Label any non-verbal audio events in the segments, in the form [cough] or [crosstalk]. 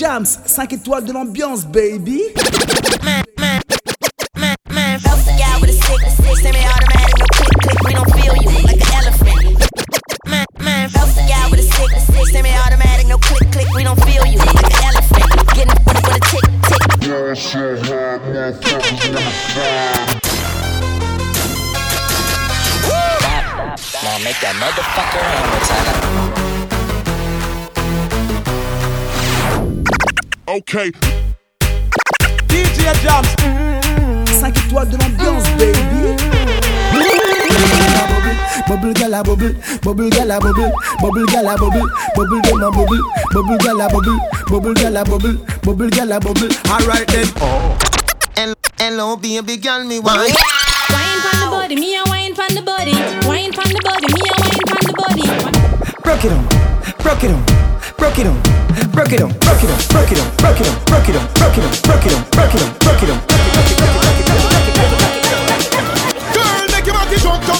Jams, 5 étoiles de l'ambiance, baby. Okay. DJ Jams. 5 étoiles de l'ambiance, mm. baby. Bubble gala bubble, bubble gala bubble, bubble gala bubble, bubble gala bubble, bubble gala bubble, bubble gala bubble, bubble gala bubble. Alright then. And hello, baby girl, me wine. Wine pon the body, me a wine pon the body. Wine pon the body, me a wine pon the body. Broke it on, broke it on, broke it on, broke it on, broke it on, broke it on, broke it on, broke it on, broke it on, broke it on, broke it on, broke it on. Girl, make your body jump, jump,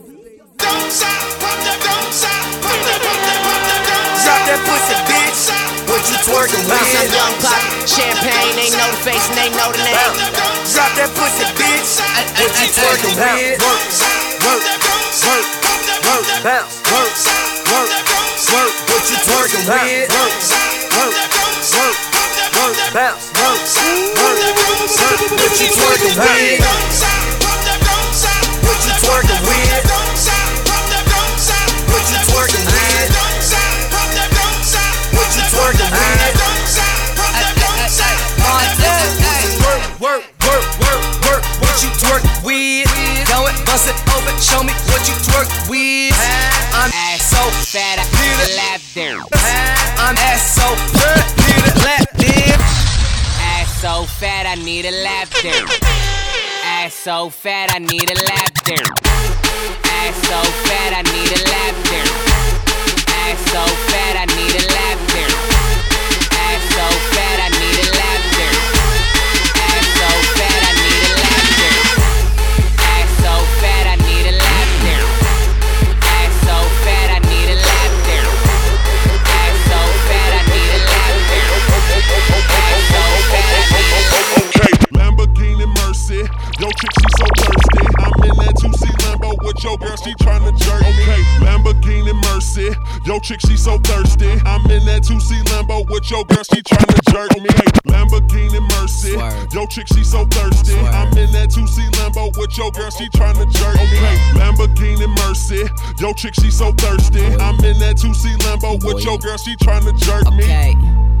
with? Work, work, work, work, Bounce, work, work, work. What you twerking with? Bust it open. Show me what you twerk with. I'm ass so fat, I need a lap dance. I'm ass so fat, I need a lap dance. Ass so fat, I need a lap dance. Ass so fat, I need a lap dance. Ass so fat, I need a lap dance. Ass so fat, I need a lap dance. Ass so fat, I need chick, she so thirsty. I'm in that 2C Lambo with your girl, she tryna jerk me. Okay. Lamborghini Mercy. Yo, chick, she so thirsty. I'm in that 2C Lambo with your girl, she tryna jerk me. Hey, Lamborghini Mercy. Yo, chick, she so thirsty. I'm in that 2C Lambo with your girl, she tryna jerk me. Hey, Lamborghini Mercy. Yo, chick, she so thirsty. I'm in that 2C Lambo with your girl, she tryna jerk me. Okay.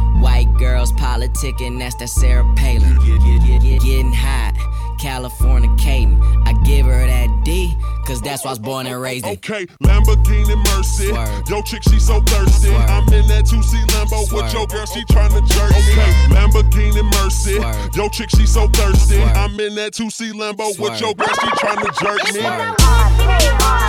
White girls politicking, that's that Sarah Palin. Getting hot, California Caden. I give her that D, cause that's why I was born and raised in. Okay, Lamborghini Mercy. Swerve. Yo, chick, she so thirsty. Swerve. I'm in that 2C Lambo with Swerve. your girl, she tryna jerk me. Okay, Lamborghini Mercy. Swerve. Yo, chick, she so thirsty. Swerve. I'm in that 2C Lambo with Swerve. your girl, she tryna jerk me. Swerve.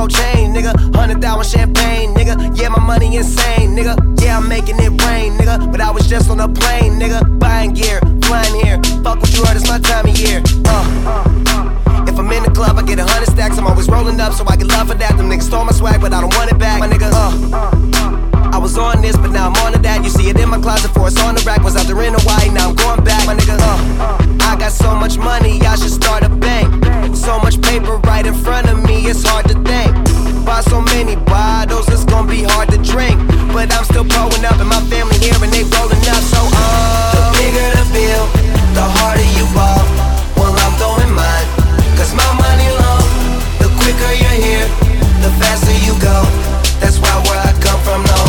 Gold chain, nigga. Hundred thousand champagne, nigga. Yeah, my money insane, nigga. Yeah, I'm making it rain, nigga. But I was just on a plane, nigga. Buying gear, flying here. Fuck what you heard, it's my time of year. Uh. If I'm in the club, I get a hundred stacks. I'm always rolling up, so I get love for that. Them niggas stole my swag, but I don't want it back, my nigga. Uh. I was on this, but now I'm on to that. You see it in my closet, for it's on the rack. Was out there in Hawaii, now I'm going back, my nigga. Uh. I got so much money, I should start a bank. So much paper right in front of me, it's hard to think. Buy so many bottles, it's gonna be hard to drink. But I'm still pulling up, and my family here, and they rolling up. So, uh, the bigger the bill, the harder you ball. Well, I'm throwing mine, cause my money long. The quicker you're here, the faster you go. That's why where I come from, the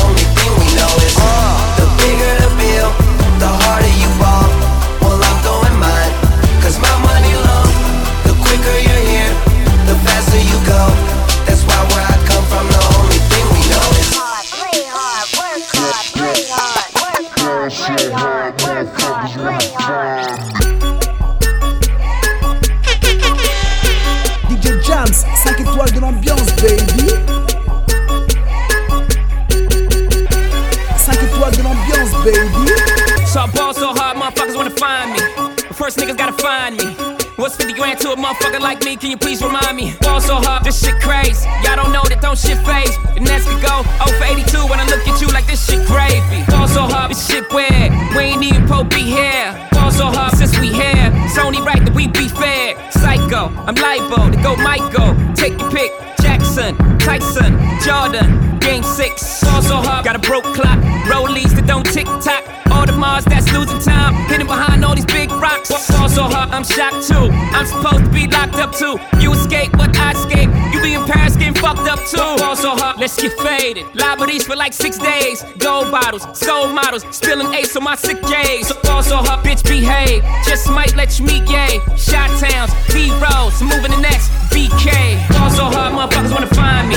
to like me? Can you please remind me? Ball so hard, this shit crazy. Y'all don't know that don't shit phase. And that's could go 0 for 82 when I look at you like this shit gravy. Ball so hard, this shit weird. We ain't even po be here. Ball so hard since we here. It's only right that we be fair. Psycho, I'm libo to go Michael. Take your pick. Jackson, Tyson, Jordan, Game 6. Ball so hard, got a broke clock. Rollies that don't tick tock. Audemars that's losing time. Hidden behind all these big rocks. Ball so hard, I'm shocked too. I'm supposed to be locked up too. You escape, but I escape. You be in Paris getting fucked up too. Ball so hard, let's get faded. Liberties for like six days. Gold bottles, soul models, spilling ace on my sick days. So ball so hard, bitch behave. Just might let you meet gay. Shot towns, B rolls, moving the next BK. Ball so hard, motherfuckers wanna find me.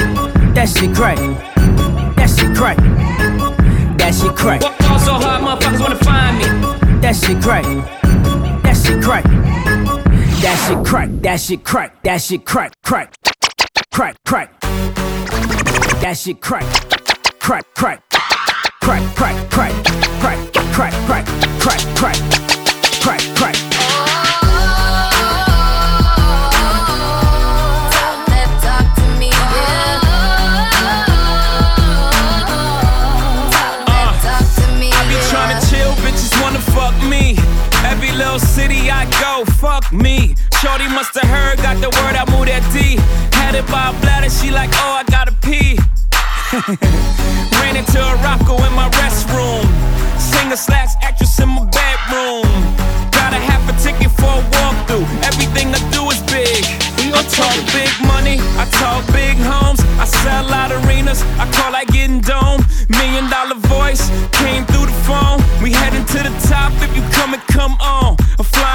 That shit crack. That shit crack. That shit crack. Ball so hard, motherfuckers wanna find me. That shit crack. That shit crack. That shit crack. That shit crack. That shit crack. Crack. Crack. Crack. That shit crack. Crack. Crack. Crack. Crack. Crack. Crack. Crack. Crack. Crack. Crack. Crack. Crack. Me. Shorty musta heard, got the word, I moved that D. Had it by a bladder, she like, oh, I gotta pee. [laughs] Ran into a rocko in my restroom. Singer slacks actress in my bedroom. Got a half a ticket for a walkthrough. Everything I do is big. I talk big money, I talk big homes. I sell out arenas, I call like getting dome. Million dollar voice came through the phone. We heading to the top if you come and come on.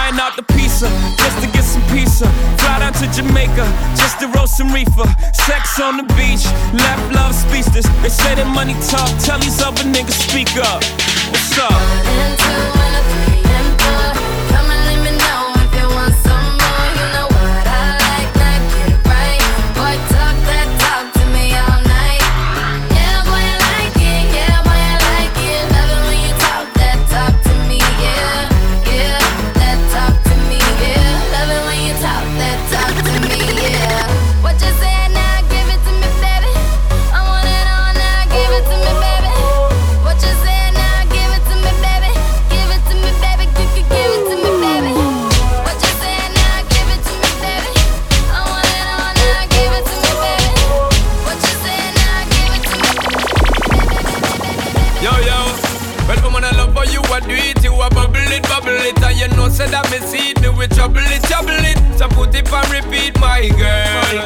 Flying out the pizza just to get some pizza. Fly down to Jamaica just to roast some reefer. Sex on the beach, left love speechless. They say that money talk, tell these other niggas speak up. What's up? Me see it. Me we trouble it, trouble it. So put it and repeat, my girl.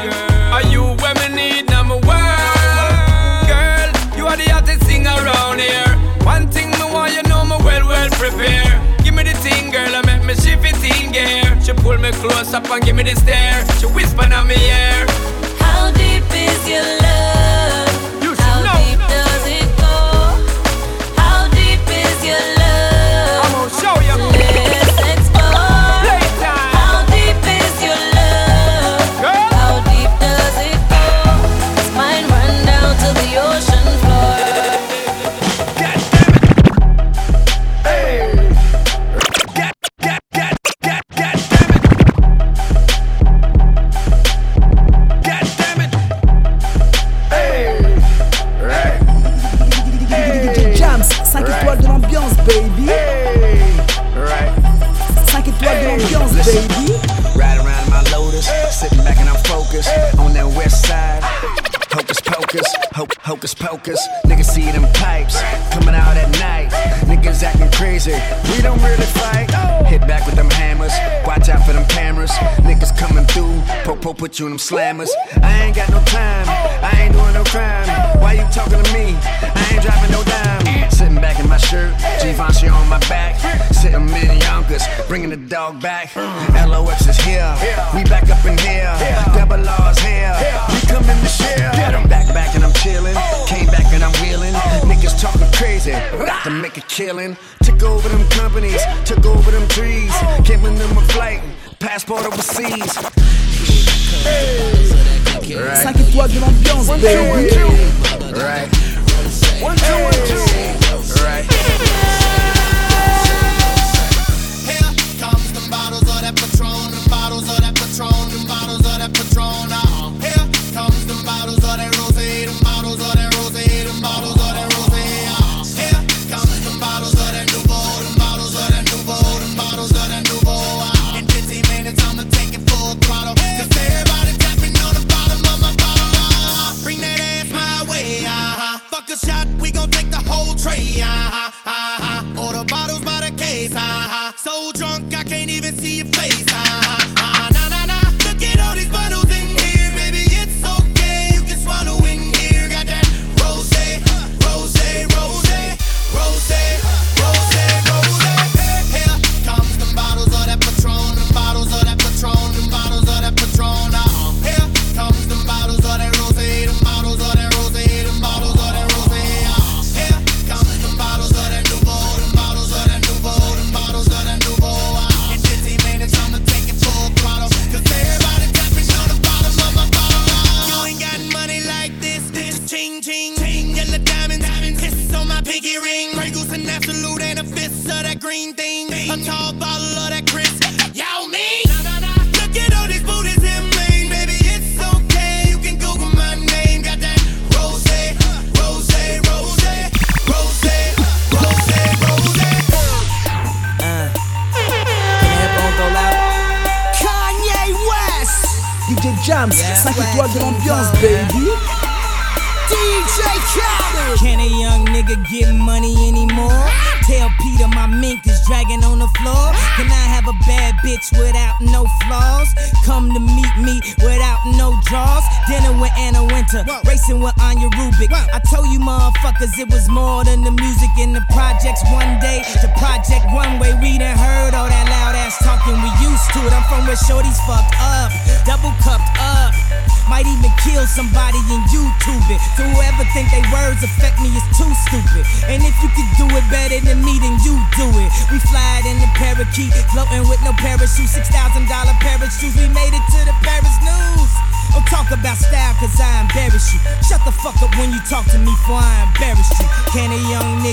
Are you where me need number one? Girl, you are the hottest thing around here. One thing me want, you know me well, well prepare. Give me the thing, girl, and make me shift it in gear. She pull me close up and give me the stare. She whisper in ear.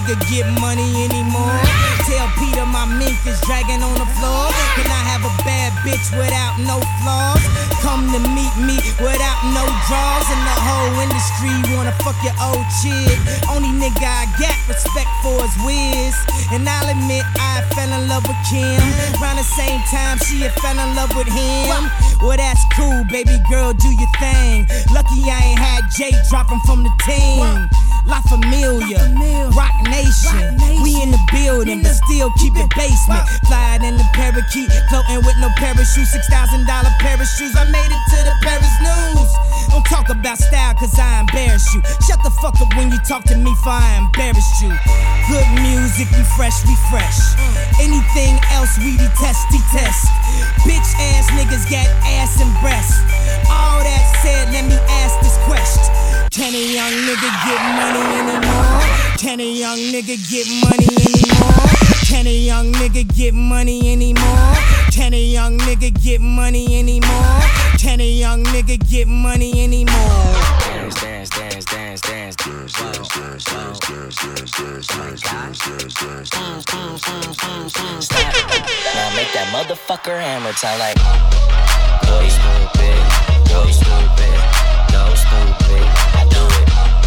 nigga get money anymore. Tell PETA my mink is dragging on the floor. Can I have a bad bitch without no flaws? Come to meet me without no draws. And the whole industry wanna fuck your old chick. Only nigga I got respect for is Wiz. And I'll admit I fell in love with Kim. Around the same time she had fell in love with him. Well, that's cool, baby girl, do your thing. Lucky I ain't had Jay dropping from the team. La Familia, Roc Nation. We in the building, but still keep it basement. Flying in the parakeet, floating with no parachute. Six thousand dollar parachutes. I made it to the Paris news. Don't talk about style, cause I embarrass you. Shut the fuck up when you talk to me, for I embarrass you. Good music, we fresh, we fresh. Anything else we detest, detest. Bitch ass niggas got ass and breasts. All that said, let me ask this question. Can a young nigga get money? Can a young nigga get money anymore? Can a young nigga get money anymore? Can a young nigga get money anymore? Can a young nigga get money anymore? Dance, dance, dance, dance, dance, dance, dance, dance, dance, dance, dance, dance, dance, dance, dance, dance, dance, dance, Now make that motherfucker hammer time like. Boy stupid, boy stupid, no stupid. I do it.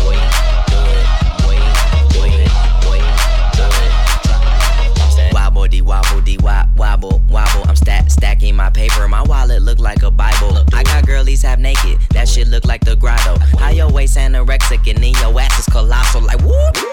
Woody wobble, dee wobble, wobble. I'm stack stacking my paper. My wallet look like a Bible. I got girlies half naked. That shit look like the grotto. How your waist anorexic and then your ass is colossal. Like whoop.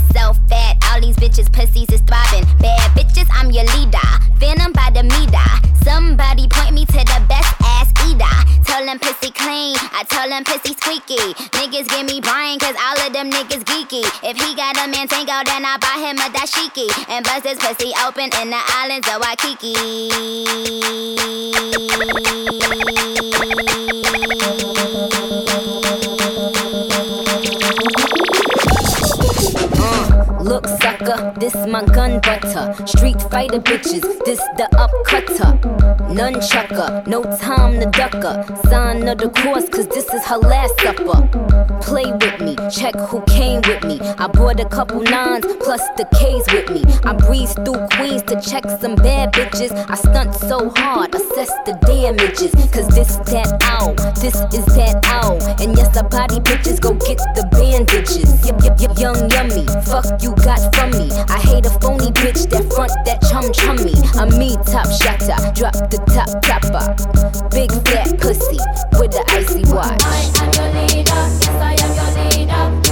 so fat, all these bitches pussies is throbbing. Bad bitches, I'm your leader. Venom by the meter. Somebody point me to the best ass eater. Tell them pussy clean, I tell them pussy squeaky. Niggas give me Brian, cause all of them niggas geeky. If he got a man tango, then I buy him a dashiki. And bust his pussy open in the islands of Waikiki. Look, sucker, this my gun butter. Street fighter bitches, this the upcutter. Nunchucker, no time to ducker. Sign of the course, cause this is her last supper. Play with me, check who came with me. I brought a couple nines plus the K's with me. I breeze through Queens to check some bad bitches. I stunt so hard, assess the damages. Cause this that ow, this is that ow. And yes, I body bitches, go get the bandages. Yep, yep, yep, young yummy, fuck you got from me. I hate a phony bitch that front that chum chummy. A me top shotter, drop the top topper. Big fat pussy with the icy watch. I am your leader, yes I am your leader.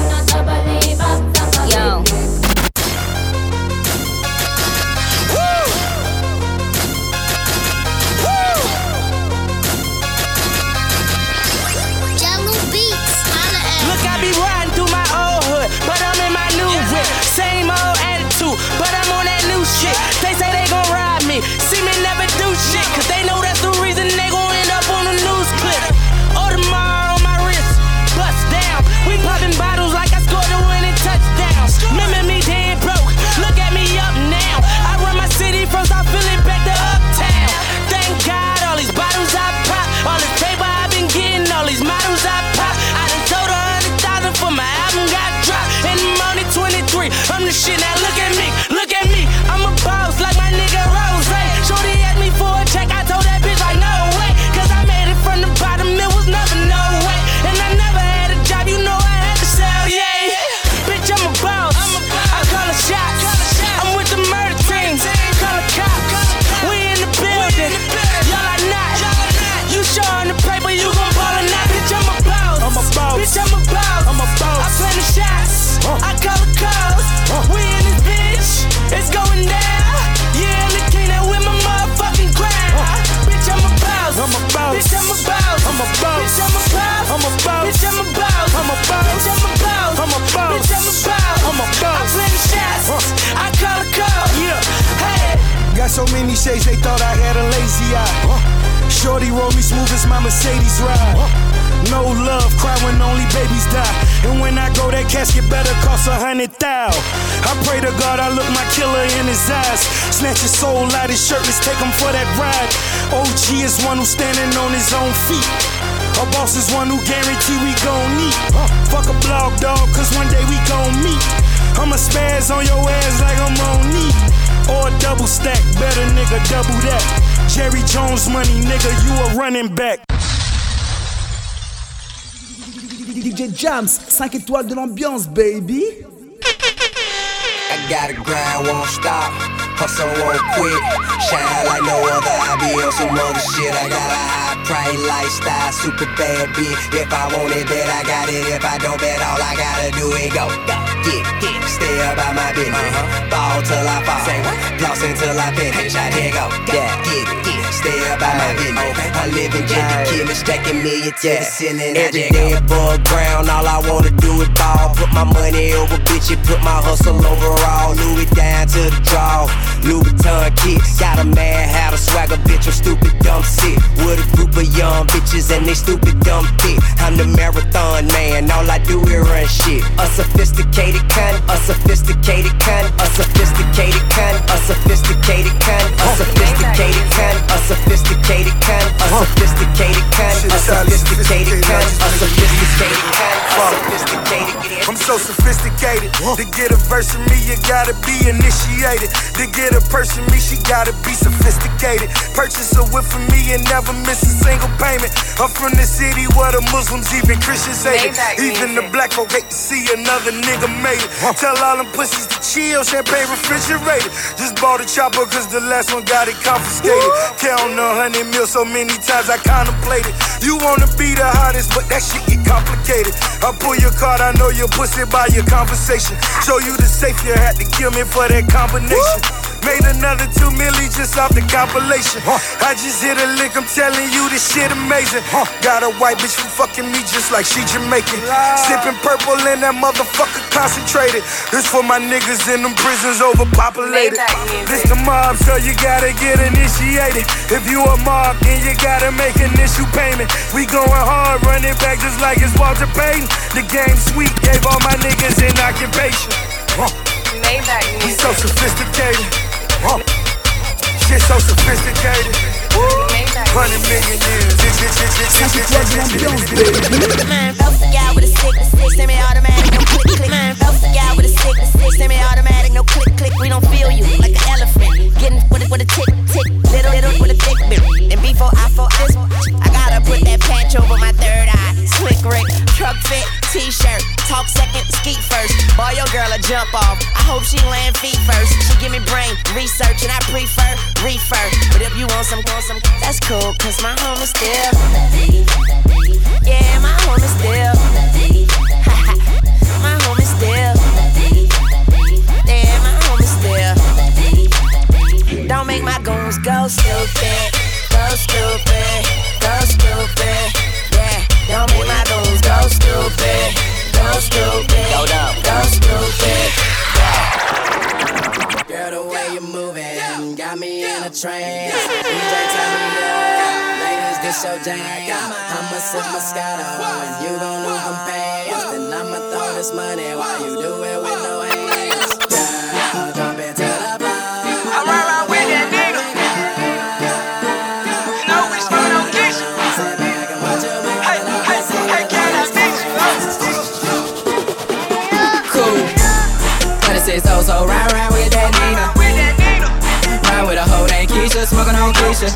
Got so many shades, they thought I had a lazy eye. Shorty roll me smooth as my Mercedes ride. No love, cry when only babies die. And when I go, that casket better cost a hundred thou. I pray to God I look my killer in his eyes. Snatch his soul out his shirt, let's take him for that ride. OG is one who's standing on his own feet. A boss is one who guarantee we gon' meet. Fuck a blog dog, cause one day we gon' meet. I'ma spaz on your ass like I'm on knee. Or a double stack, better nigga, double that. Jerry Jones money, nigga, you a running back. DJ Jams, 5 étoiles de l'ambiance, baby. I gotta grind, won't stop. Hustle won't quit. Shine like no other. I be on some other shit. I got a high price lifestyle, super bad bitch. If I want it, bet I got it. If I don't bet, all I gotta do is go, go, get, get. Stay up about my business. Uh-huh. Ball till I fall. Floss until I finish. I here go. Yeah, get it. Stay up about my business. I live in Jimmy Kimmel, stacking million to the ceiling. Every day above ground, all I wanna do is ball. Put my money over bitch, bitches, put my hustle over overall. Louis down to the draw. Louis Vuitton kit. Got a mad hat, a swagger bitch, I'm stupid dumb sick. With a group of young bitches and they stupid dumb thick. I'm the marathon man, all I do is run shit. A sophisticated cunt, a sophisticated cunt, a sophisticated cunt, a sophisticated cunt, a sophisticated cunt, a sophisticated cunt, a sophisticated cunt, a sophisticated cunt, a sophisticated cunt, a sophisticated I'm so sophisticated. To get a verse from me, you gotta be initiated. To get a person me, she gotta be sophisticated. Purchase a whip for me and never miss a single payment. I'm from the city where the Muslims, even Christians hate it. Even the black folk hate to see another nigga made it. Tell all them pussies to chill, champagne refrigerated. Just bought a chopper cause the last one got it confiscated. Counting a hundred mil so many times I contemplated. You wanna be the hottest, but that shit get complicated. I pull your card, I know your pussy by your conversation. Show you the safe, you had to kill me for that combination. Made another two milli just off the compilation. I just hit a lick, I'm telling you this shit amazing. Got a white bitch for fucking me just like she Jamaican. Sipping purple in that motherfucker concentrated. This for my niggas in them prisons overpopulated. This the mob, so you gotta get initiated. If you a mob, then you gotta make an issue payment. We going hard, running back just like it's Walter Payton. The game sweet, gave all my niggas an occupation. Maybach We so sophisticated. Shit so sophisticated. Hundred million years. Man, both y'all with a stick, stick, semi-automatic, no click, click. Man, both y'all with a stick, stick, semi-automatic, no click, click. We don't feel you like an elephant, getting with it with a tick, tick, little, little with a thick bit. And before I fall this, I gotta put that patch over my third eye. Slick Rick, truck fit, t-shirt, talk skeet first. Boy, your girl a jump off. I hope she land feet first. She give me brain research and I prefer refer. But if you want some, want some, that's cool, cause my home is still. Yeah, my home is still. [laughs] my home is still. Yeah, my home is still. Don't make my goons go stupid. Go stupid. Go stupid. Yeah, don't make my goons go stupid. Go stupid. Go stupid. Girl, the way you moving got me in a trance. DJ, turn me up. Ladies, this your jam. I'ma sip Moscato and you gon' lose them pants. Then I'ma throw this money while you do it with no 26 oh, round round with that Nina. Ride with a hoe named Keisha, smoking on Keisha.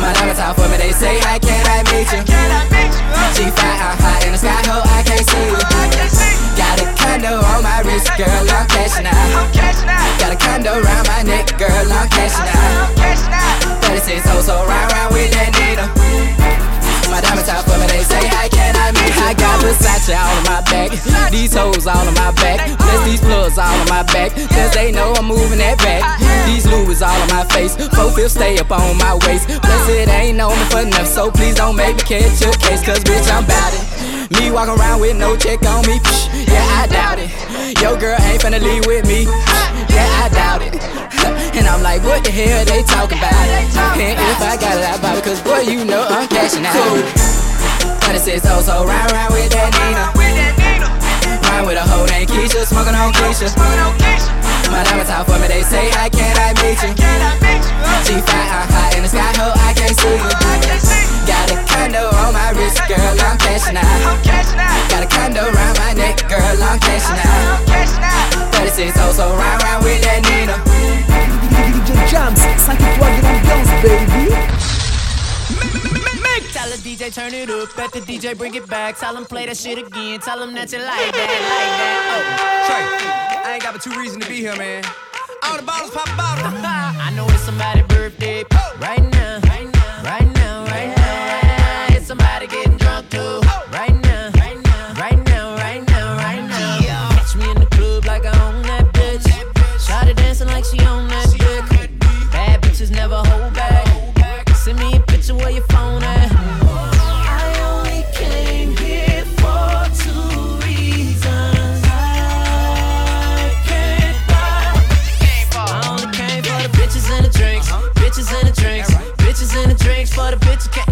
My diamonds out for me, they say, How can I meet you? She fly out high in the sky, ho, I can't see you. Got a condo on my wrist, girl, I'm cashing out. Got a condo around my neck, girl, I'm cashing out. 36 hoes, so round round with that Nina. My diamonds out for me, they say, How can I meet you? I got Versace all on my back, these hoes all on my back, plus these plugs all on my back, cause they know I'm moving that back. These Louis all on my face, four fifths stay up on my waist. Plus it ain't on me for enough, so please don't make me catch your case, cause bitch I'm bout it. Me walking around with no check on me, yeah I doubt it. Yo girl ain't finna leave with me, yeah I doubt it. And I'm like, what the hell they talking about? And if I got it, I buy it, cause boy, you know I'm cashing out. Cool. 26 oh, so round round with that Nina. Ride with a hoe named Keisha, smoking on Keisha. My diamonds out for me, they say, How can't, I meet you? She fly out high in the sky, ho, I can't see you. Got a condo on my wrist, girl, I'm cashing out. Got a condo around my neck, girl, I'm cashing out. 36 oh, so round round with that Nina. Jams, 5 étoiles de l'ambiance, baby. Tell the DJ turn it up, bet the DJ bring it back. Tell him play that shit again. Tell him that you like that, like that. Oh, Trey, I ain't got but two reasons to be here, man. All the bottles pop a bottle. [laughs] I know it's somebody's birthday right now, etiquette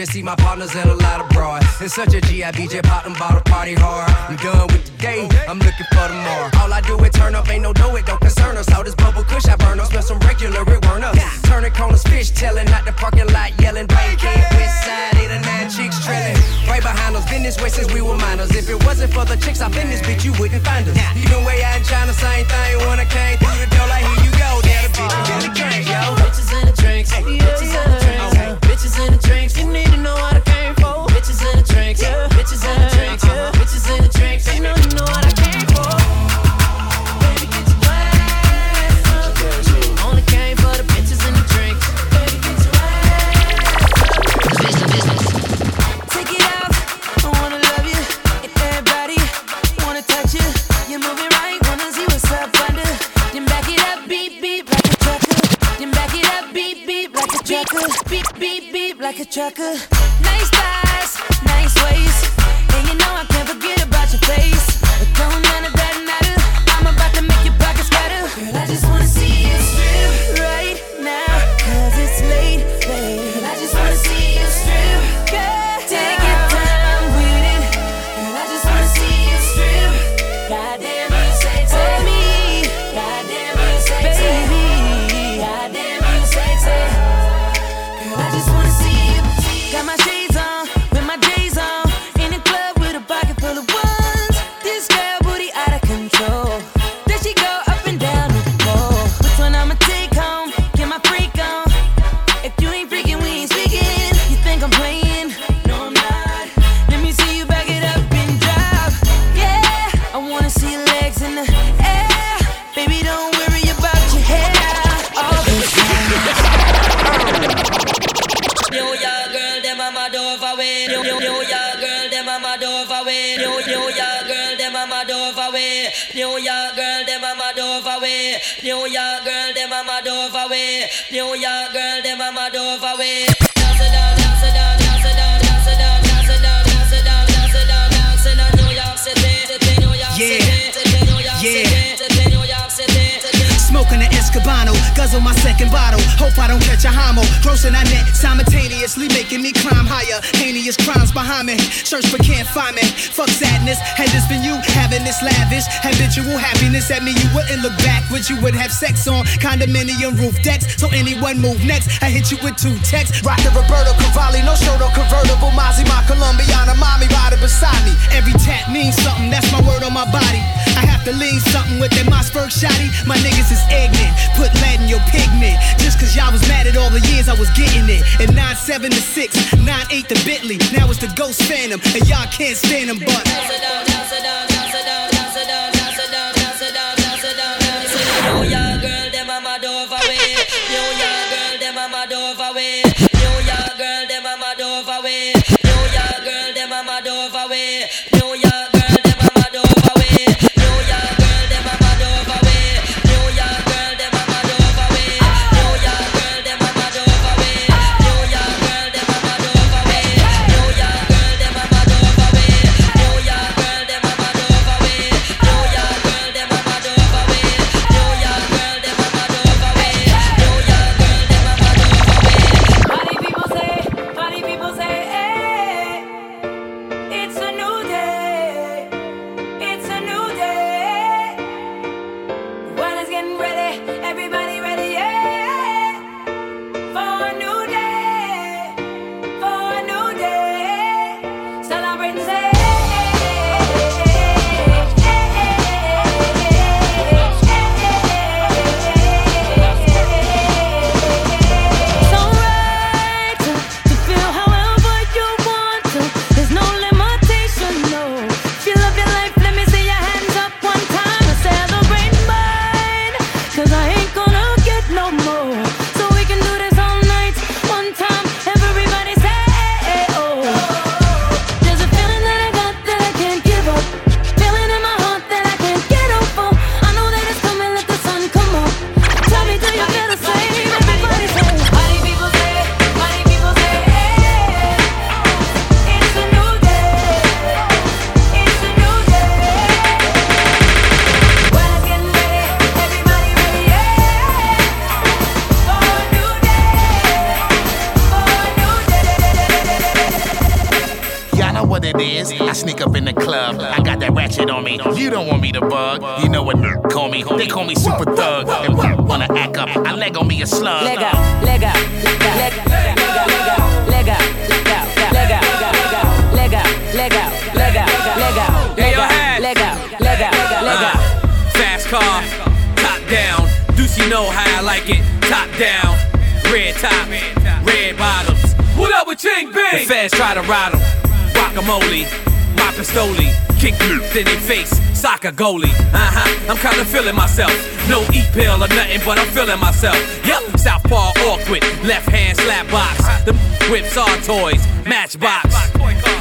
just see my partners and a lot of broad. It's such a GIB, just pop them bottle party hard. I'm done with the day, I'm looking for tomorrow. All I do is turn up, ain't no do it, don't concern us. All this bubble kush I burn up, smell some regular, it weren't us. Turning corners, fish telling, out the parking lot yelling. Banking, west side, eight or nine chicks trailing. Right behind us, been this way since we were minors. If it wasn't for the chicks up in this bitch, you wouldn't find us. Even way out in China, same thing. When I came through the door, like here you go, there the bitch, you the drink, yo. Bitches in the drinks, bitches in the drinks, bitches in the drinks. You need to know what I came for. Bitches in the drinks, bitches in the drinks, like a trucker. Nice thighs, nice waist, and you know I can't forget about your face. But don't none of that matter. I'm about to make your pockets better. Girl, I just wanna Heinous crimes behind me. Search but can't find me. Fuck sadness. Had this been you having this lavish, habitual happiness at me, you wouldn't look back. backwards. You would have sex on condominium roof decks. So anyone move next, I hit you with two texts. Rock the Roberto Cavalli, no show, no convertible. Mozzie, my Colombiana, mommy riding beside me. Every tap means something, that's my word on my body. I have to lean something with that Mossberg shotty. My niggas is ignorant, put lead in your pigment. Just cause y'all was mad at all the years I was getting it. And 9 7 to 6, 9 8 to Bentley. Now it's the Ghost Phantom, and y'all can't stand them, but. getting ready. Everybody My pistoli, kick you in their face. Soccer goalie, uh huh. I'm kinda feeling myself. No eat pill or nothing, but I'm feeling myself. Yep, southpaw awkward, left hand slap box. The whips are toys, matchbox.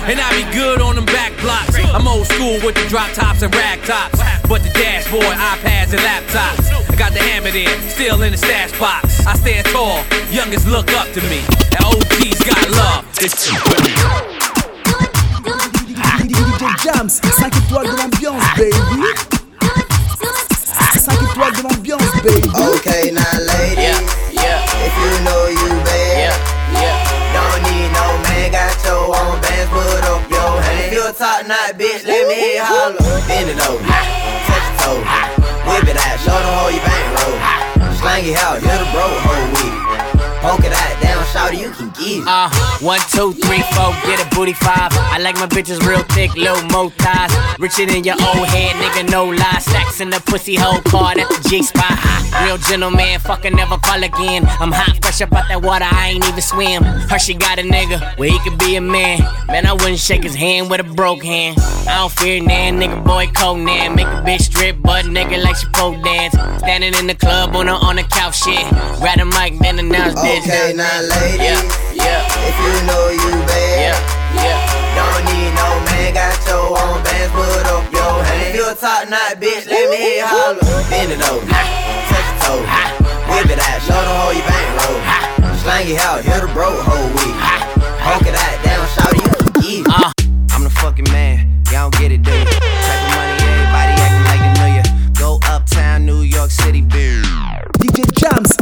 And I be good on them back blocks. I'm old school with the drop tops and rag tops. But the dashboard, iPads, and laptops. I got the hammer there, still in the stash box. I stand tall, youngest look up to me. And OG's got love. It's DJ Jams, 5 étoiles de l'ambiance, baby. 5 étoiles de l'ambiance, baby. Okay, now ladies, if you know you bad, don't need no man, got your own bands, put up your hand. If you a top knot bitch, let me hear holler. Bend it over, you can get it. Uh, one, two, three, four, get a booty five. I like my bitches real thick, low mo thighs. Richer than your old head, nigga, no lie. Stacks in the pussy hole card at the G spot. Real gentleman, fucking never call again. I'm hot, fresh up out that water, I ain't even swim. Hershey got a nigga where he could be a man. Man, I wouldn't shake his hand with a broke hand. I don't fear nan, nigga, boy, Conan. Make a bitch strip, butt nigga like she pole dance. Standing in the club on a on the couch, shit. Grab a mic, then announce this. Okay, now ladies, Yeah, yeah. if you know you bad, Yeah. Yeah. don't need no man, got your own bands, put up your hand. If you a top knot bitch, let me hear you holler. Bend it over, touch your toe, whip it out, show them how you bankroll. Slang it out, hit a bro whole week. Poke it out, down, shout you can get it. Uh. I'm the fucking man, y'all don't get it, do you? Type of money, everybody acting like they know you. Go uptown, New York City, bitch. DJ Jams.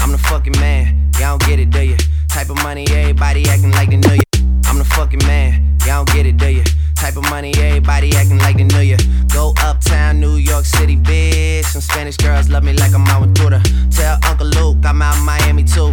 I'm the fucking man, y'all don't get it, do you? Type of money, everybody acting like they know you. I'm the fucking man, y'all don't get it, do you? Type of money, everybody acting like they know you. Go uptown, New York City, bitch. Some Spanish girls love me like I'm out with. Tell Uncle Luke I'm out in Miami too.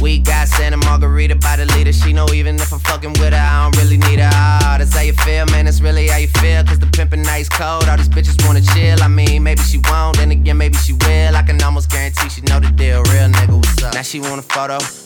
We got Santa Margherita by the leader. She know even if I'm fucking with her, I don't really need her. Ah, that's how you feel, man. That's really how you feel. Cause the pimpin' nice cold. All these bitches wanna chill. I mean, maybe she won't, then again, maybe she will. I can almost guarantee she know the deal. Real nigga, what's up? Now she want a photo.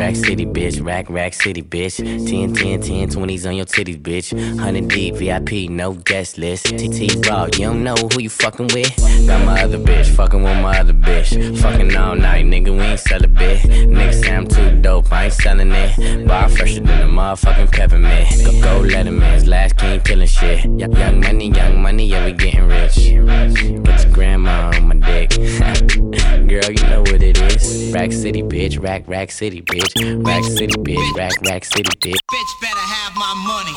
Rack City, bitch. Rack, Rack City, bitch. 10, 10, 10, 20s on your titties, bitch. 100 deep, VIP, no guest list. TT Raw, you don't know who you fucking with. Got my other bitch, fucking with my other bitch. Fucking all night, nigga, we ain't sell a bit. Nigga say I'm too dope, I ain't selling it. Bar fresher than a motherfucking peppermint. Go, go Letterman's last king killing shit. Young, young money, young money, yeah, we getting rich. Get your grandma on my dick. [laughs] Girl, you know what it is. Rack City, bitch. Rack, Rack City, bitch. Rack City, bitch. Rack, Rack City, bitch. Bitch better have my money.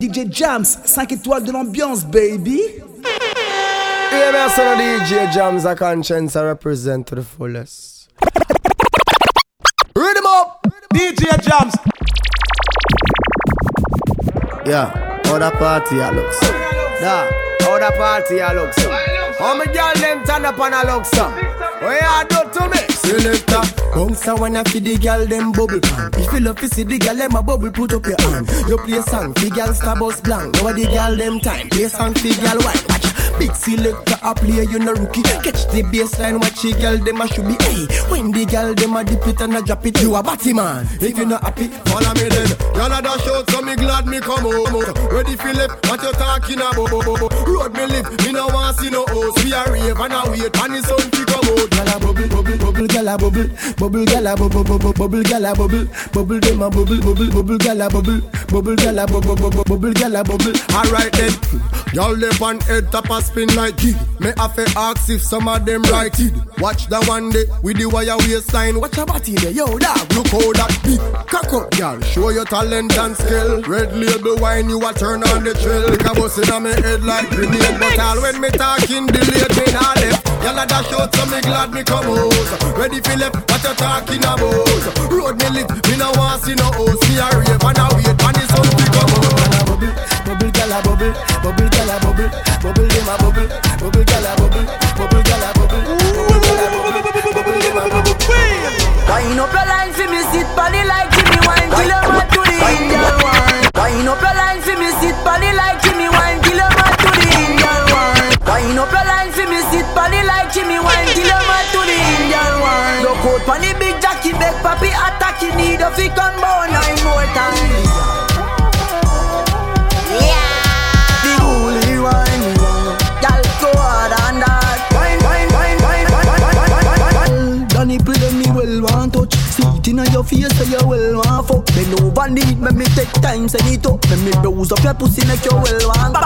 DJ Jams, 5 étoiles de l'ambiance, baby. Yeah, man, son of DJ Jams, a conscience I represent to the fullest. Read him up, DJ Jams. Yeah, how the party a looks. Da, how the party a looks. How me girl them turn up and a look What you do to me? selector. Bounce wanna the gal them bubble pan. If you love to see the gal them a bubble, put up your hand. You play song fi gal star bus blank. Now the gal them time. Play song fi gal white. Watch big selector a play you no rookie. Catch the baseline, watch the gal them a should be. Hey, when the gal them a dip it and a drop it, you a batty man. If you not happy, follow me then. Y'all a dash out, so me glad me come home. Ready Philip, what you talking about? Road me live, me no want see no host. We a rave and a wait, and the sun fi come out. Gyal a bubble, bubble, bubble, gyal a bubble, bubble, gyal a bubble, bubble, bubble, gyal a bubble, bubble, dem a bubble, bubble, bubble, gyal a bubble, bubble, gyal a bubble, bubble, bubble, gyal a bubble. Alright then, y'all left on head top a spin like kid. Me have to ask if some of them right it. Watch the one day with the wire waistline. Watch your body there, yo dog. Look how that big cock up, y'all. Show your talent and skill. Red label wine, you a turn on the trail. Like a bus in my head like grenade, but all when me talking delayed, me not left. Y'all a dash out, so me glad me come out. Ready for left, what you talking about? Road me lit, me no want see no host. Me a rave and a wait, and the sun fi come out. Bubble, bubble, gyal a bubble, bubble, gyal a bubble, bubble, dem a bubble, bubble, gyal a bubble, bubble, gyal a bubble, bubble, gyal a bubble, bubble, dem a bubble. Wind up your line for me, sit body like Jimmy Wine, kill your man to the Indian wine. Wind up your line for me, sit body like Jimmy Wine, kill your man to the Indian wine. Wind up your line for me, sit body like Jimmy Wine, kill Look out the big jockey, beg papi attack, you need a fi gun bow nine more times. Inna your face so you well want fuck. Bend over need me me take time send it up. Me me bruise up your pussy make you well want.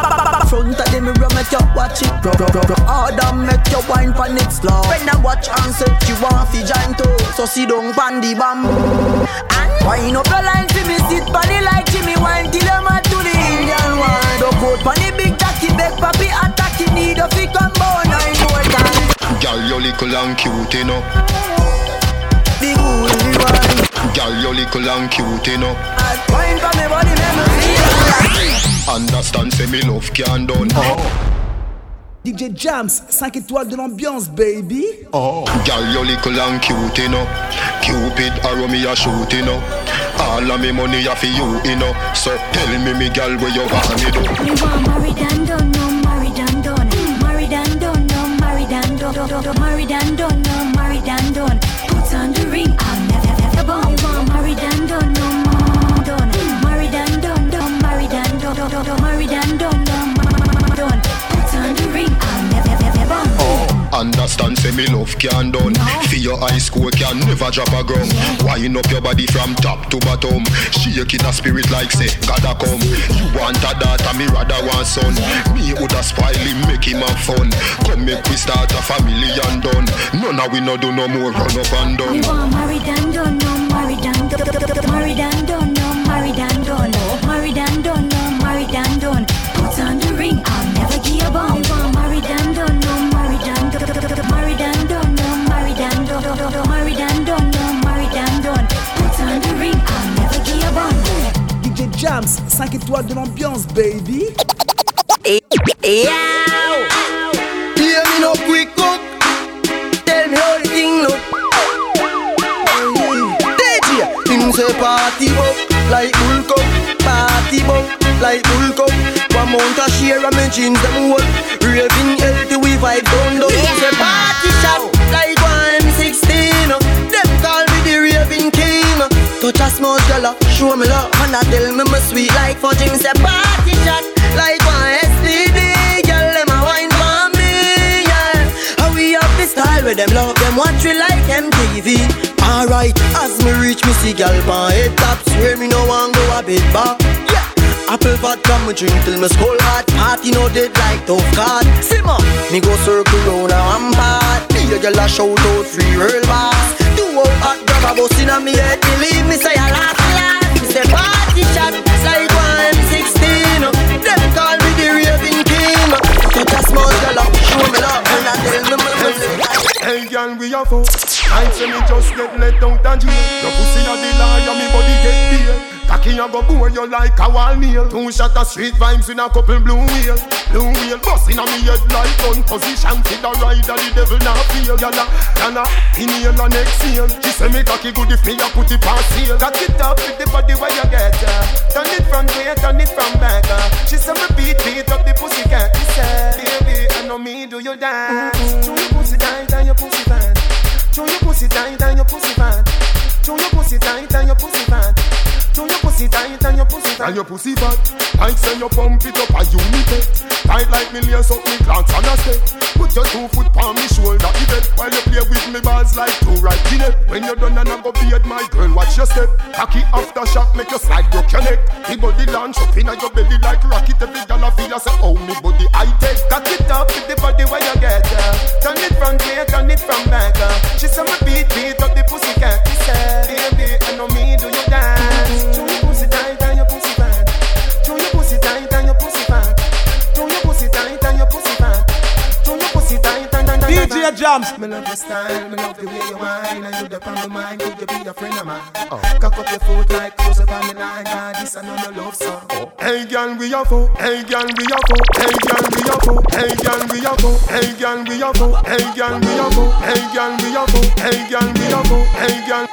Front of the mirror make you watch it. Bro, bro, bro. Harder make you wine pon it slow. When I watch and set you want fi join too. So sit down pon the bamboo. And wind up your line fi me sit body like Jimmy wine till mad to the Indian wine. Don't go pon the big jockey beg papi attack. You need a fi come bow nine more times. Girl, you little and cute, you know. The holy wine. Girl, you little and cute, you know. Wine for me body me. Understand, say me love can done. DJ Jams, 5 étoiles de l'ambiance, baby. Oh. Girl, you little and cute, you know. Cupid arrow me a shoot, you know. All of me money a for you, you know. So tell me, me girl, where you want me do. Me want married and done, no married and done. Married and done, no married and done. Married and done, no Understand, say me love can done. For your high school can never drop a ground. Wind up your body from top to bottom. Shake it a spirit like say, gotta come. You want a daughter, me rather want son. Me woulda spoil him, make him have fun. Come make we start a family and done. None of we no do no more run up and Me down. want married and done, no married and done. Married and done, no married and done. Married and done, no Jams, 5 étoiles de l'ambiance, baby. Tell me. DJ, party like cup. Party like. One share jeans them hold. Raving healthy we vibe down down. Party sweet like fudge. Him say party shot like one STD. Girl, them a wine for me, yeah. How we have the style where them love them watch we like MTV. Alright, as me reach me see gal pan head top, swear me no want go a bit back. Yeah. Apple vodka me drink till me skull hot Party no dead like tough card Simmer, me go circle round a rampart Be a girl a shout out free real boss Do out hot grab a bus inna me head Believe me say I laugh Me say party shot like one M16 Them call me the raving king. Touch a small girl up, show me love And I tell me Hey girl, we a fuck I say me just get let out and jail Your pussy a the liar, me body get beer Cocky a go bore you like a wall nail. Two shot of street vibes in a couple blue wheel. Blue wheel busting on me head like gun position. See the rider, the devil not feel. Yalla, yalla, inhale and exhale. She say me cocky good if me a put it past heel. Cock it up with the body where you get uh. Turn it from way, turn it from back. Uh. She say me beat, beat up the pussy cat. She say, baby, I know me do you dance. Show your pussy tight and your pussy fat. Show your pussy tight and your pussy fat. Show your pussy tight and your pussy fat. Show your pussy tight and your pussy fat. And your pussy fat. I say you pump it up a unit. Tight like me lace up me glance and a step. Put your two foot on me shoulder even while you play with me balls like two right guinea. When you're done and I go beard my girl, watch your step. Cocky after shot make your slide broke your neck. The body launch up inna your belly like rocket. Every girl a feel a say, oh me body I take. Cock it up with the body where you get. Uh. Turn it from here, turn it from back. Uh. She say me beat beat up the pussy cat. She say, baby, I know me do you DJ Jams. Me love your style, me love the way you whine And you dip on my mind, could you be a friend of mine? Oh. Cock up your foot like close up on the line God, this I know no love song oh. Hey girl, we a fuck Hey girl, we a fuck Hey girl, we a fuck Hey girl, we a fuck Hey girl, we a fuck Hey girl, we a fuck Hey girl, we a fuck Hey girl, we a fuck Hey girl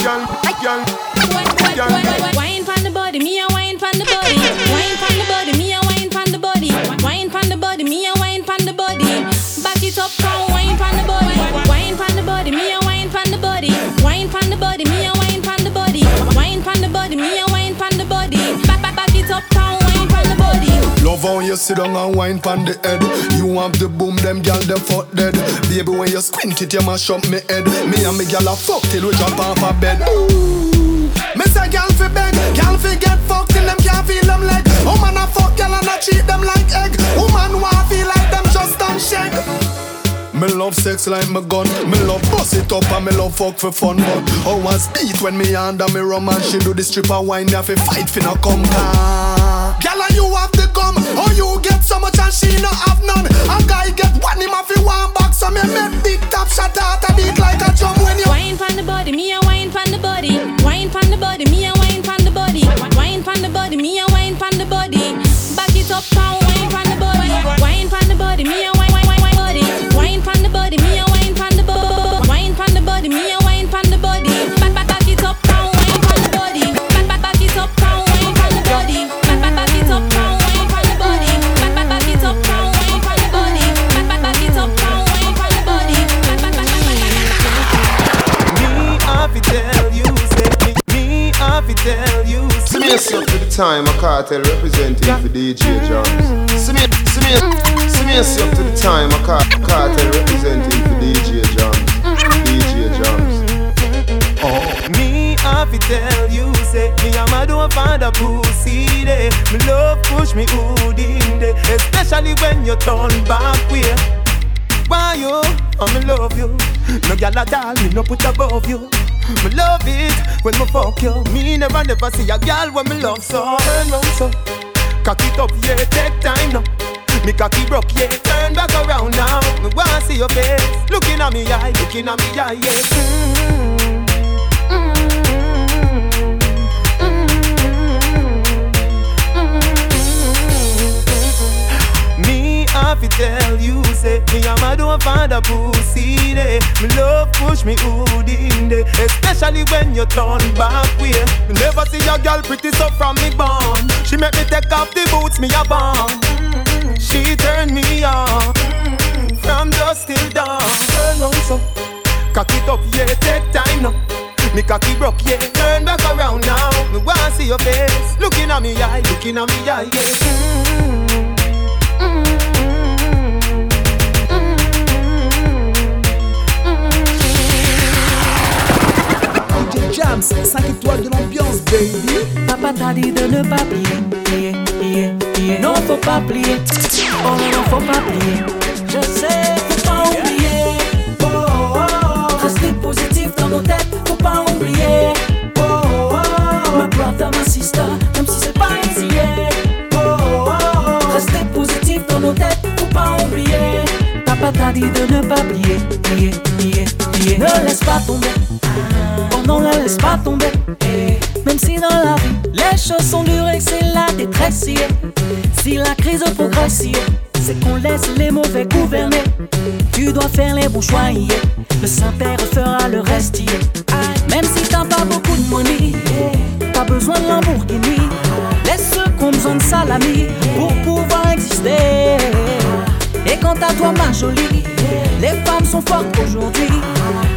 Girl, girl, girl Wine pon the body, me a wine pon the body. Wine pon the it up, come wine pon the body. Wine pon the body, me a wine pon the body. Wine pon the body, me a wine pon the body. Wine pon the body, me a wine pon the body. Back back back it up, come wine pon the body. Love how you sit down and wine pon the head. You have the boom, them gal them fuck dead. Baby, when you squint it, you mash up me head. Me and me gal a fuck till we jump off a bed. Ooh. Me say gal fi beg, gal fi get fucked till them can't feel them leg. Woman a fuck gal and a treat them like egg. Woman want feel like just don't shake. Me love sex like my gun. Me love bust it up and me love fuck for fun. But how was beat when me under me rum and she do the stripper wine? Have to fight fi no come car. Gyal and you have the gum. Oh you get so much and she no have none. A guy get one him fi one back. So me make big top shot out a beat like a drum when you. Wine pon the body, me a wine pon the body. Wine pon the body, me a wine pon the body. Wine pon the body, me a wine pon the body. Back it up, come wine the body, me, I me up to the time, a cartel representing for DJ Jams. See me, see me, see me up to the time, a car, cartel representing for DJ Jams. DJ Jams. Oh, me have to tell you, say me a mad don't find a pussy day. Me love push me hood in day, especially when you turn back way. Why you? I me love you. No gyal a doll, me no put above you. Me love it when me fuck you. Me never never see a girl when me love so. Turn round so, cock it up yeah, take time now. Me cocky broke yeah, turn back around now. Me wanna see your face, looking at me eye, looking at me eye yeah. Me have to tell you, say Me and my don't find a pussy day. Me love push me hood in day Especially when you turn back way. Never see a girl pretty so from me born She make me take off the boots me a born She turn me on From dusk till dawn. Turn on so Cock it up, yeah, take time now. Me cocky broke, yeah, turn back around now. Me wanna see your face, looking at me eye, looking at me eye, yeah. DJ Jams, 5 étoiles de l'ambiance, baby. Papa t'a dit de ne pas plier, plier, plier. Non, faut pas plier. Oh non, faut pas plier. Je sais, faut pas oublier. Oh, oh, oh. Rester positif dans nos têtes, faut pas oublier. Oh, oh, oh. Ma brother, ma sister, même si c'est pas Papa t'a dit de ne pas plier, plier, plier, plier. Ne laisse pas tomber. Oh non, ne laisse pas tomber. Même si dans la vie, les choses sont dures et c'est la détresse. Si la crise progresse, c'est qu'on laisse les mauvais gouverner. Tu dois faire les bons choix. Le Saint-Père fera le reste. Même si t'as pas beaucoup de money, pas besoin de Lamborghini. Laisse ceux qui ont besoin de salami pour pouvoir exister. Quant à toi, ma jolie, les femmes sont fortes aujourd'hui.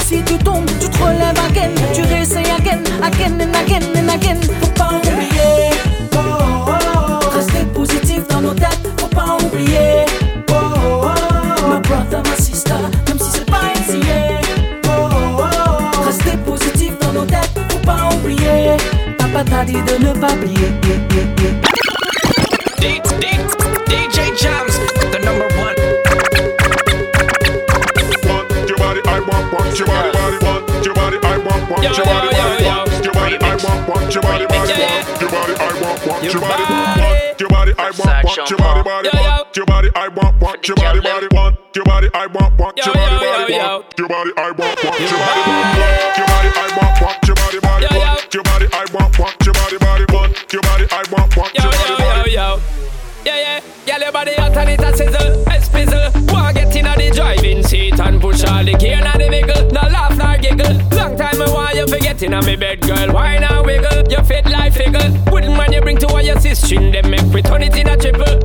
Si tu tombes, tu te relèves again. Tu réessayes again, again and again and again. Faut pas oublier. Oh. Rester positif dans nos têtes, faut pas oublier. Oh, oh, oh. Brother, my sister, même si c'est pas oh, oh. Rester positif dans nos têtes, faut pas oublier. Papa t'a dit de ne pas oublier. Want, want your body, body, want your body, I want, want your body, body, want your body, I want, want your body, want your body, I want, want your body, body, want. your body, I want, want your body, body, want. Your body, I want, want your body, body, want. your body, I want, want your body, want. Your body, I want, want your body, body, want. your body, I want, want your body, body, want. Your body, I want, want your body, body. yo. Yeah, yeah, yeah, your body hot and it a sizzle, a spizzle. Wanna get in the driving seat and push all the gear in the vehicle. I want you forget in me bed, girl. Why not wiggle? Your fit like figgle. Wouldn't mind you bring to all your sister, them make we turn it in a triple.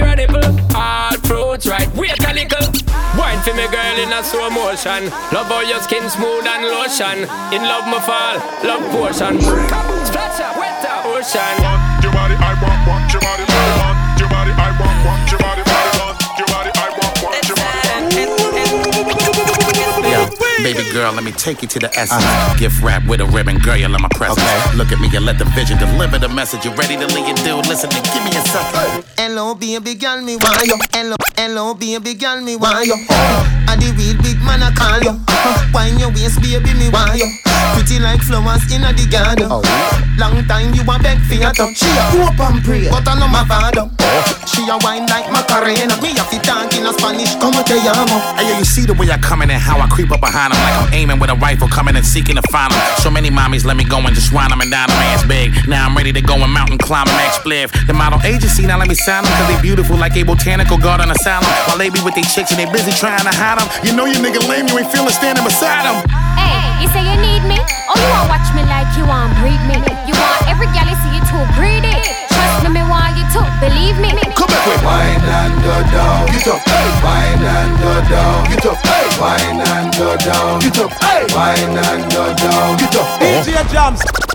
A nipple. All fruits right, wait a little. Wine for me, girl, in a slow motion. Love how your skin smooth and lotion. In love, my fall, love potion. Splash up, wet ocean. Your body, I want, want your body, baby girl, let me take you to the essence. Gift wrap with a ribbon, girl, you love my presence. Look at me and let the vision deliver the message. You ready to lead your dude? Listen and give me a second. Hello, baby girl, me want you. Hello, hello, baby girl, me want you. I the real big man, I call you. Wine your waist, baby, me want you. Pretty like flowers in a the garden. Oh, Long time you a beg for your touch. She a hope and pray, but I know my father. Oh. She a wine like Macarena. Me a fit talk in a Spanish, como te llamo. Hey, yo, you see the way I come in and how I creep up behind them like I'm aiming with a rifle, coming and seeking to find them. So many mommies let me go and just wind them and down the man's big. Now I'm ready to go and mountain climb and max spliff. The model agency now let me sign them cause they beautiful like a botanical garden asylum. While they be with they chicks and they busy trying to hide them. You know you nigga lame, you ain't feeling standing beside them. Hey, you say you need me? Oh, you want watch me like you want breed me? You want every gal you see you too greedy? Trust me, me want you to believe me. Come back with Wine and go down, get up, wine and go down, get up, wine and go down, get up, wine and go down, get up. DJ Jams.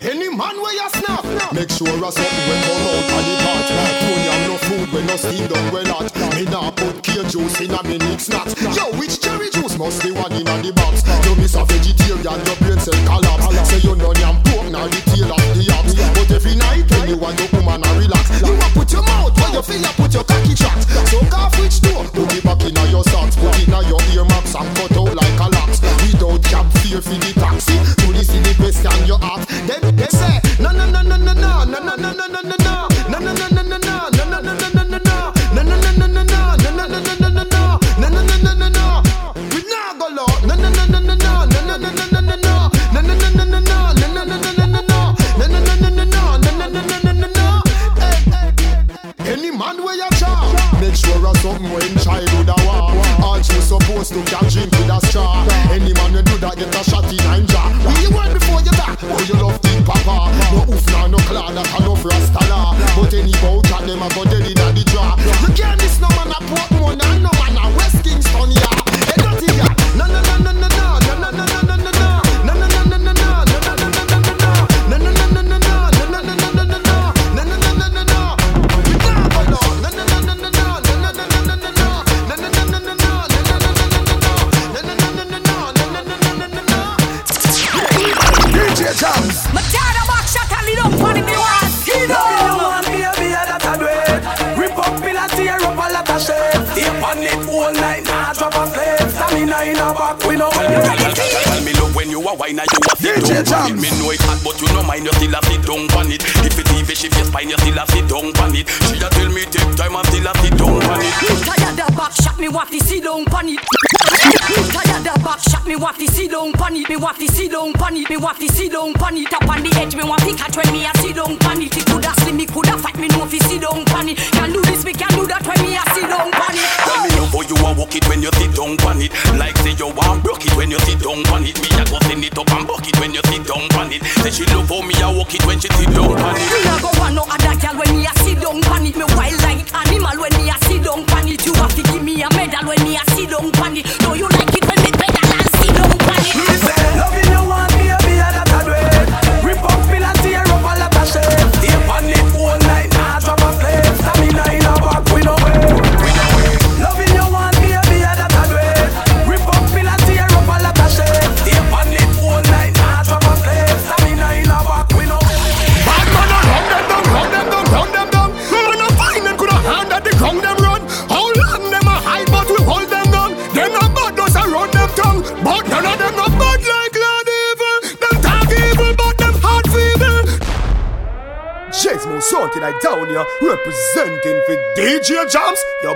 Any man where you snap Make sure a something when come out of the pot Don't have no food when no steam done well hot. Me nah put kale juice in a me mix Yo, which cherry juice? Must be one in a the box. You miss a vegetarian, your brain cell collapse. Say you know yam pork, now the tail of the ox. But every night when you want your woman a relax. You a put your mouth where you feel you put your cocky tracks So off which door, put it back in your socks. Put it in your earmarks and cut out like a locks. Without cab fear for the taxi To the city best and your heart Then they say No no no no no no no no no no no no no you Make sure a something when childhood supposed to can drink with a straw Any man you do that get a shot in nine jaw you want before you die? Oh you love King Papa. No oof nah no claw that a no rasta law But any bout them a go dead in a the draw You can't miss no man a Portmore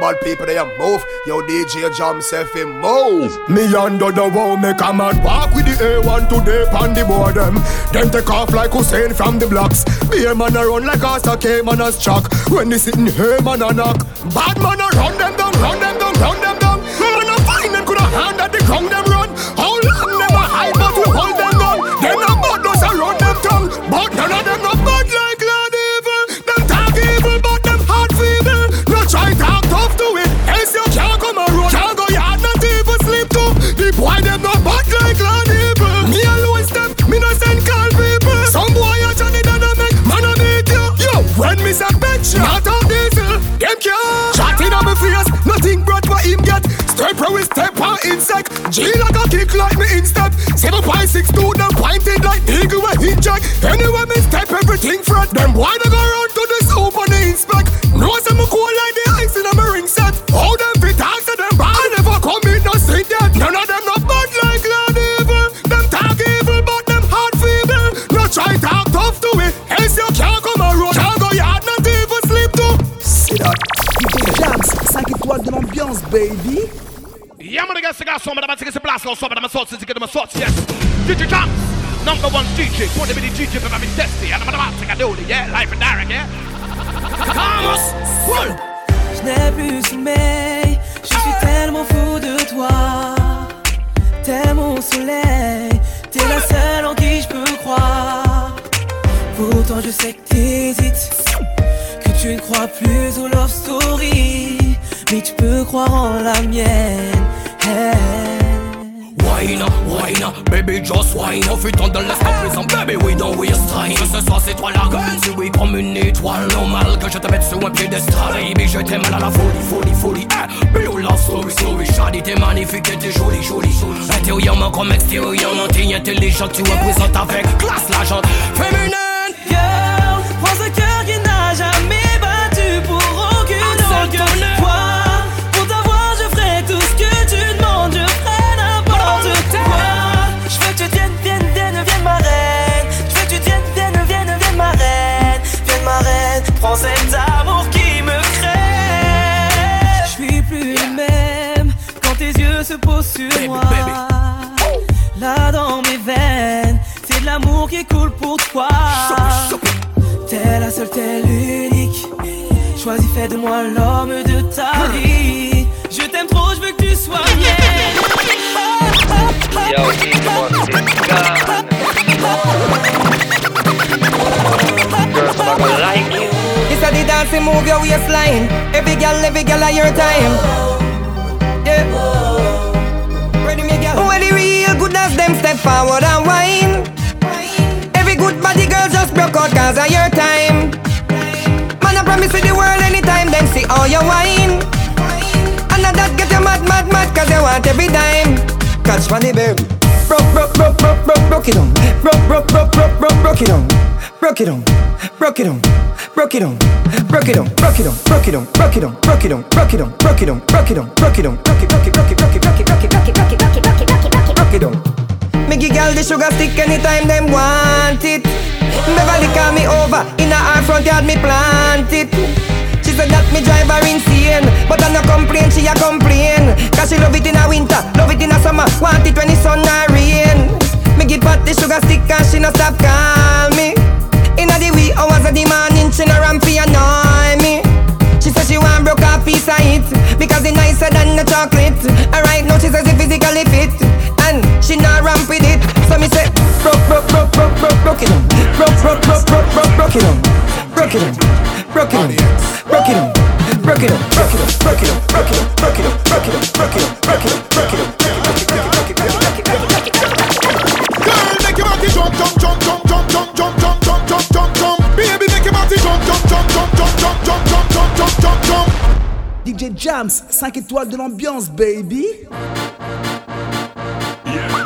bad people they move. Yo DJ Jam say fi move. Me and the wow make a man walk with the A1 today on the board them. Then take off like Usain from the blocks. Me a man a run like Asta K man a shock. When they sitting here man a knock. Bad man a six two, them pointed like eagle with hinge jack. Anyway, me step everything flat. Them why they go run. number one DJ, 20 minute DJ, but I'm testy, and I'm about to do it, yeah, life and direct, yeah. je te mettre sous un pied de Mais je t'aime à la folie, folie, folie. Hein. Blue la story, story, Charlie t'es magnifique et t'es jolie, jolie, jolie Intérieurement comme extérieurement T'es intelligent, tu représentes avec classe la gente. Fais Là dans mes veines, c'est de l'amour qui coule pour toi. T'es la seule, t'es l'unique. Choisis, fais de moi l'homme de ta vie. Je t'aime trop, je veux que tu sois mienne. A the dance, move your waistline. Every girl, every girl, at your time. cause them step forward and whine. Every good body girl just broke out cause of your time. Man, I promise you the world anytime, then see all your whine. And that get you mad, mad, mad, cause they want every dime. Catch money, baby. Broke, broke, broke, broke, broke, broke it on. Broke, broke, broke, broke, broke, broke it on. Broke it on. Broke it on. Broke it on. Broke it on. Broke it on. Broke it on. Broke it on. Broke it on. Broke it on. Broke it on. Broke it on. Broke it on. Broke it. Broke it. Broke it. Broke it. Broke it. Broke it. Broke it. Broke it. Broke it. Broke. Broke it. Broke. Broke it. Broke. Broke it. Broke. Broke it. Broke. Broke it. Broke. Me give girl the sugar stick anytime them want it. Beverly call me over, in her front yard me plant it. She said that me drive her insane But I no complain, she a complain. Cause she love it in a winter, love it in a summer Want it when the sun a rain. Me give her the sugar stick and she no stop call me. In a the wee hours of the morning She no ramp fi annoy me. She said she want broke a piece of it Because it nicer than the chocolate. And right now she says it physically fit. And she not ramp with it So me say Broke, broke, broke, broke, broke, broke it on Broke, broke, broke, broke, broke, broke it on Broke it on Broke it on Broke it on Broke it on Broke it on Broke it on Broke it on Broke it on Broke it on Broke it on Broke it on Broke it on Girl, make your body jump, jump, jump, jump, jump, jump, jump, jump, jump, jump, jump, jump. Baby, make your body jump, jump, jump, jump, jump, jump, jump, jump, jump, jump, jump, jump. DJ Jams, 5 étoiles de l'ambiance, baby.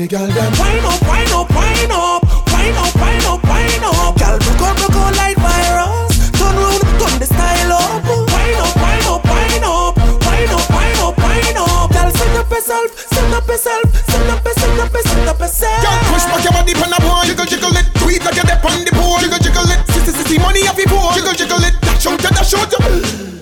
the girl them Wind up, wind up, wind up, wind up, wind up, wind up. Girl, broke out, broke out like virus. Turn round, turn the style up. Wind up, wind up, wind up, wind up, wind up, wind up. Girl, send up yourself, send up yourself, send up, send up, send up yourself. Girl, push back your body pon a board. Jiggle, jiggle it. It like you're there on the board. Jiggle, jiggle it. See, see, see, see, money off your board. Jiggle, jiggle it. Dash out, dash out.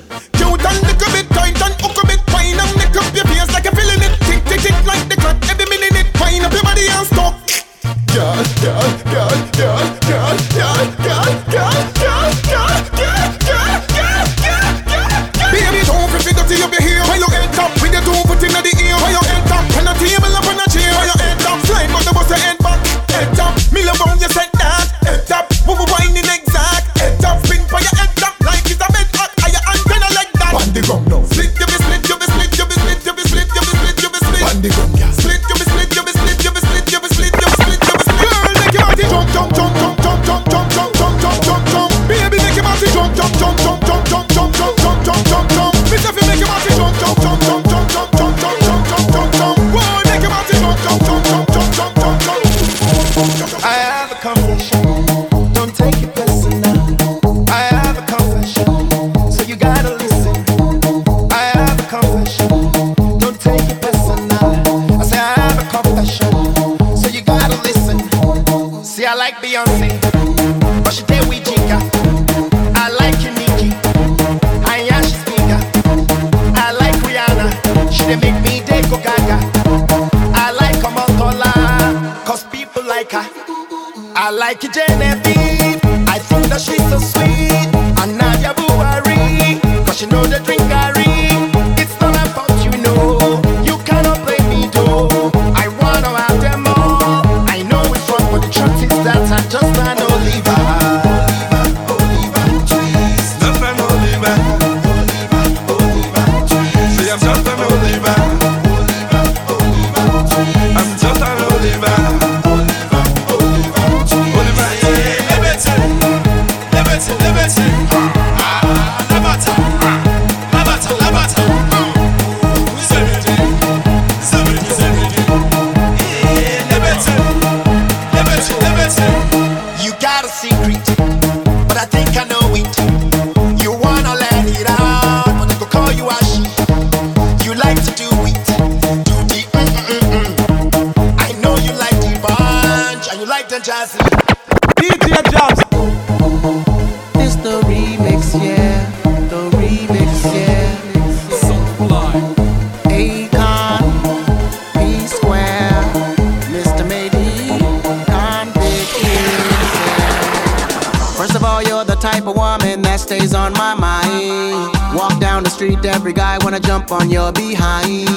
Of woman that stays on my mind. Walk down the street, every guy wanna jump on your behind.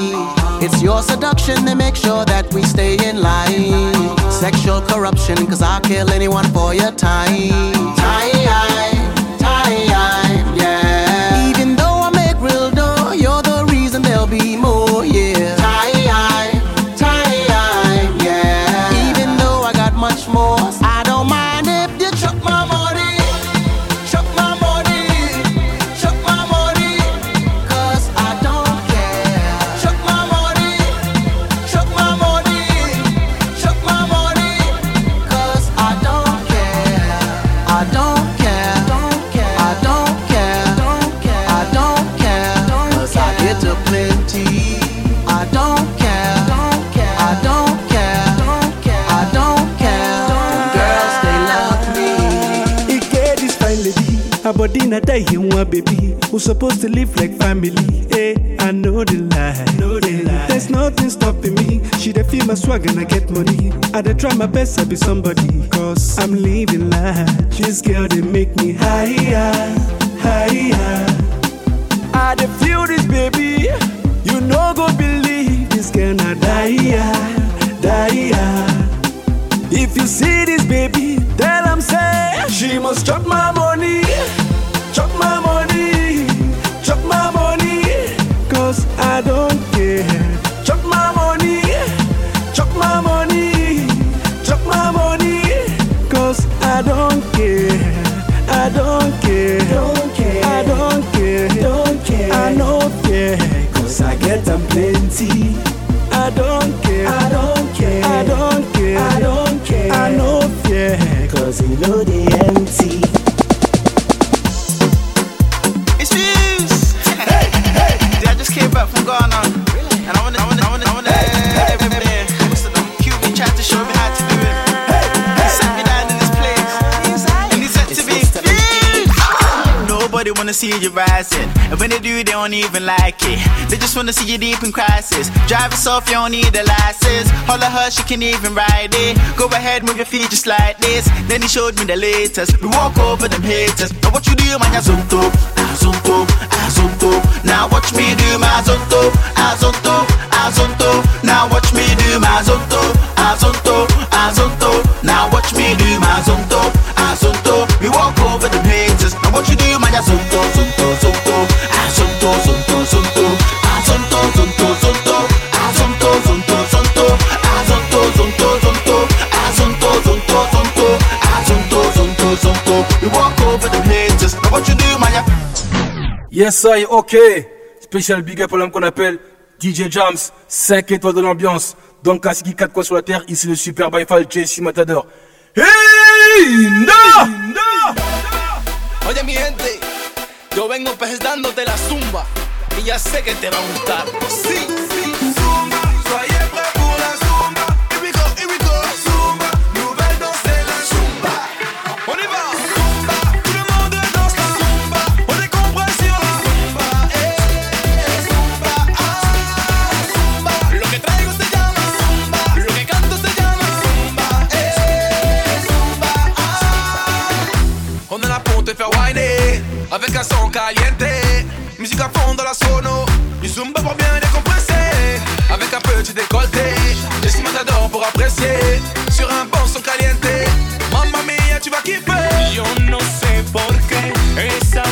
It's your seduction that makes sure that we stay in line. Sexual corruption, cause I'll kill anyone for your time. Tie, Not die here, one baby. Who supposed to live like family? Hey, I know the lie. Know the lie. There's nothing stopping me. She dey feel my swag and I get money. I dey try my best to be somebody. Cause I'm living life. This girl they make me higher, higher. I dey feel this baby. You no go believe this girl na die, die. If you see this baby, tell am say she must chop my money, Cause I get them plenty. I don't care. I don't care. I don't care. I don't care. I know fear. Cause you know they empty. It's Fuse. Hey, hey. I just came back from Ghana. See you rising. And when they do, they don't even like it. They just wanna see you deep in crisis. Drive yourself, you don't need a license. Holla her, she can even ride it. Go ahead, move your feet just like this. Then he showed me the latest. We walk over them haters. Now what you do, man, you zonto, azonto, azonto. Now watch me do my zonto, azonto, azonto. Now watch me do my zonto, azonto, azonto. Now watch me do my zonto, Yes, I, ok. Spécial big up pour l'homme qu'on appelle DJ Jams, 5 étoiles de l'ambiance. Dans le classique 4 coins sur la terre, ici le super by fall JC Matador. Hey, no! Oye mi gente, yo vengo presentándote la zumba y ya sé que te va a gustar. Sí, sí, à fond dans la sono. Du zumba pour bien décompresser Avec un petit décolleté. Jesse Matador pour apprécier. Sur un bon son caliente. Mamma mia tu vas kiffer. Yo no sé por qué esa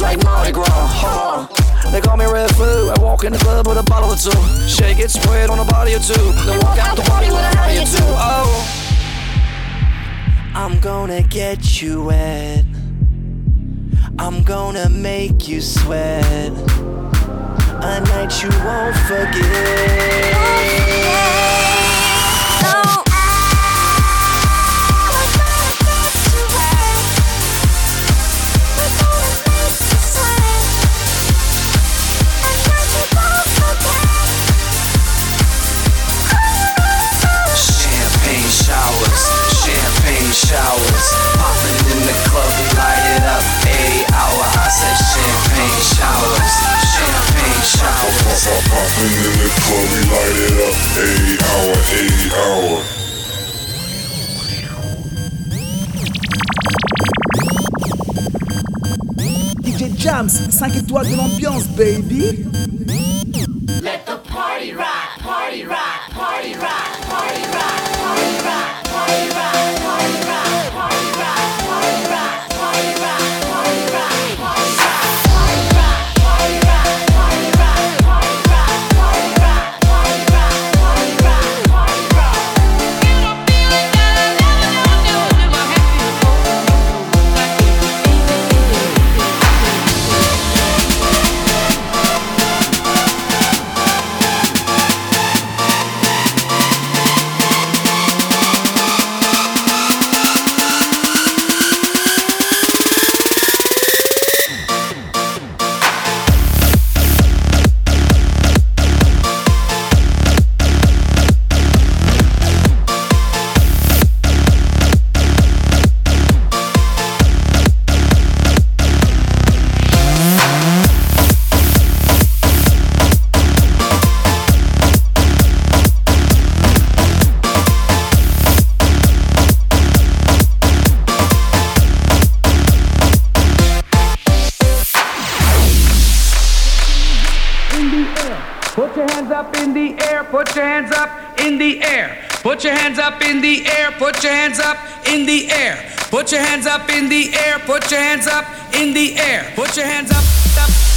like Mardi Gras. Huh. They call me Redfoo. I walk in the club with a bottle or two. Shake it, spray it on a body or two. Then walk out the party with a hottie or two. Oh. I'm gonna get you wet. I'm gonna make you sweat. A night you won't forget. showers. Popping in the club, we light it up every hour. I said champagne showers, champagne showers. Popping in the club, we light it up every hour, every hour. DJ Jams, 5 étoiles de l'ambiance, baby. Put your hands up. up.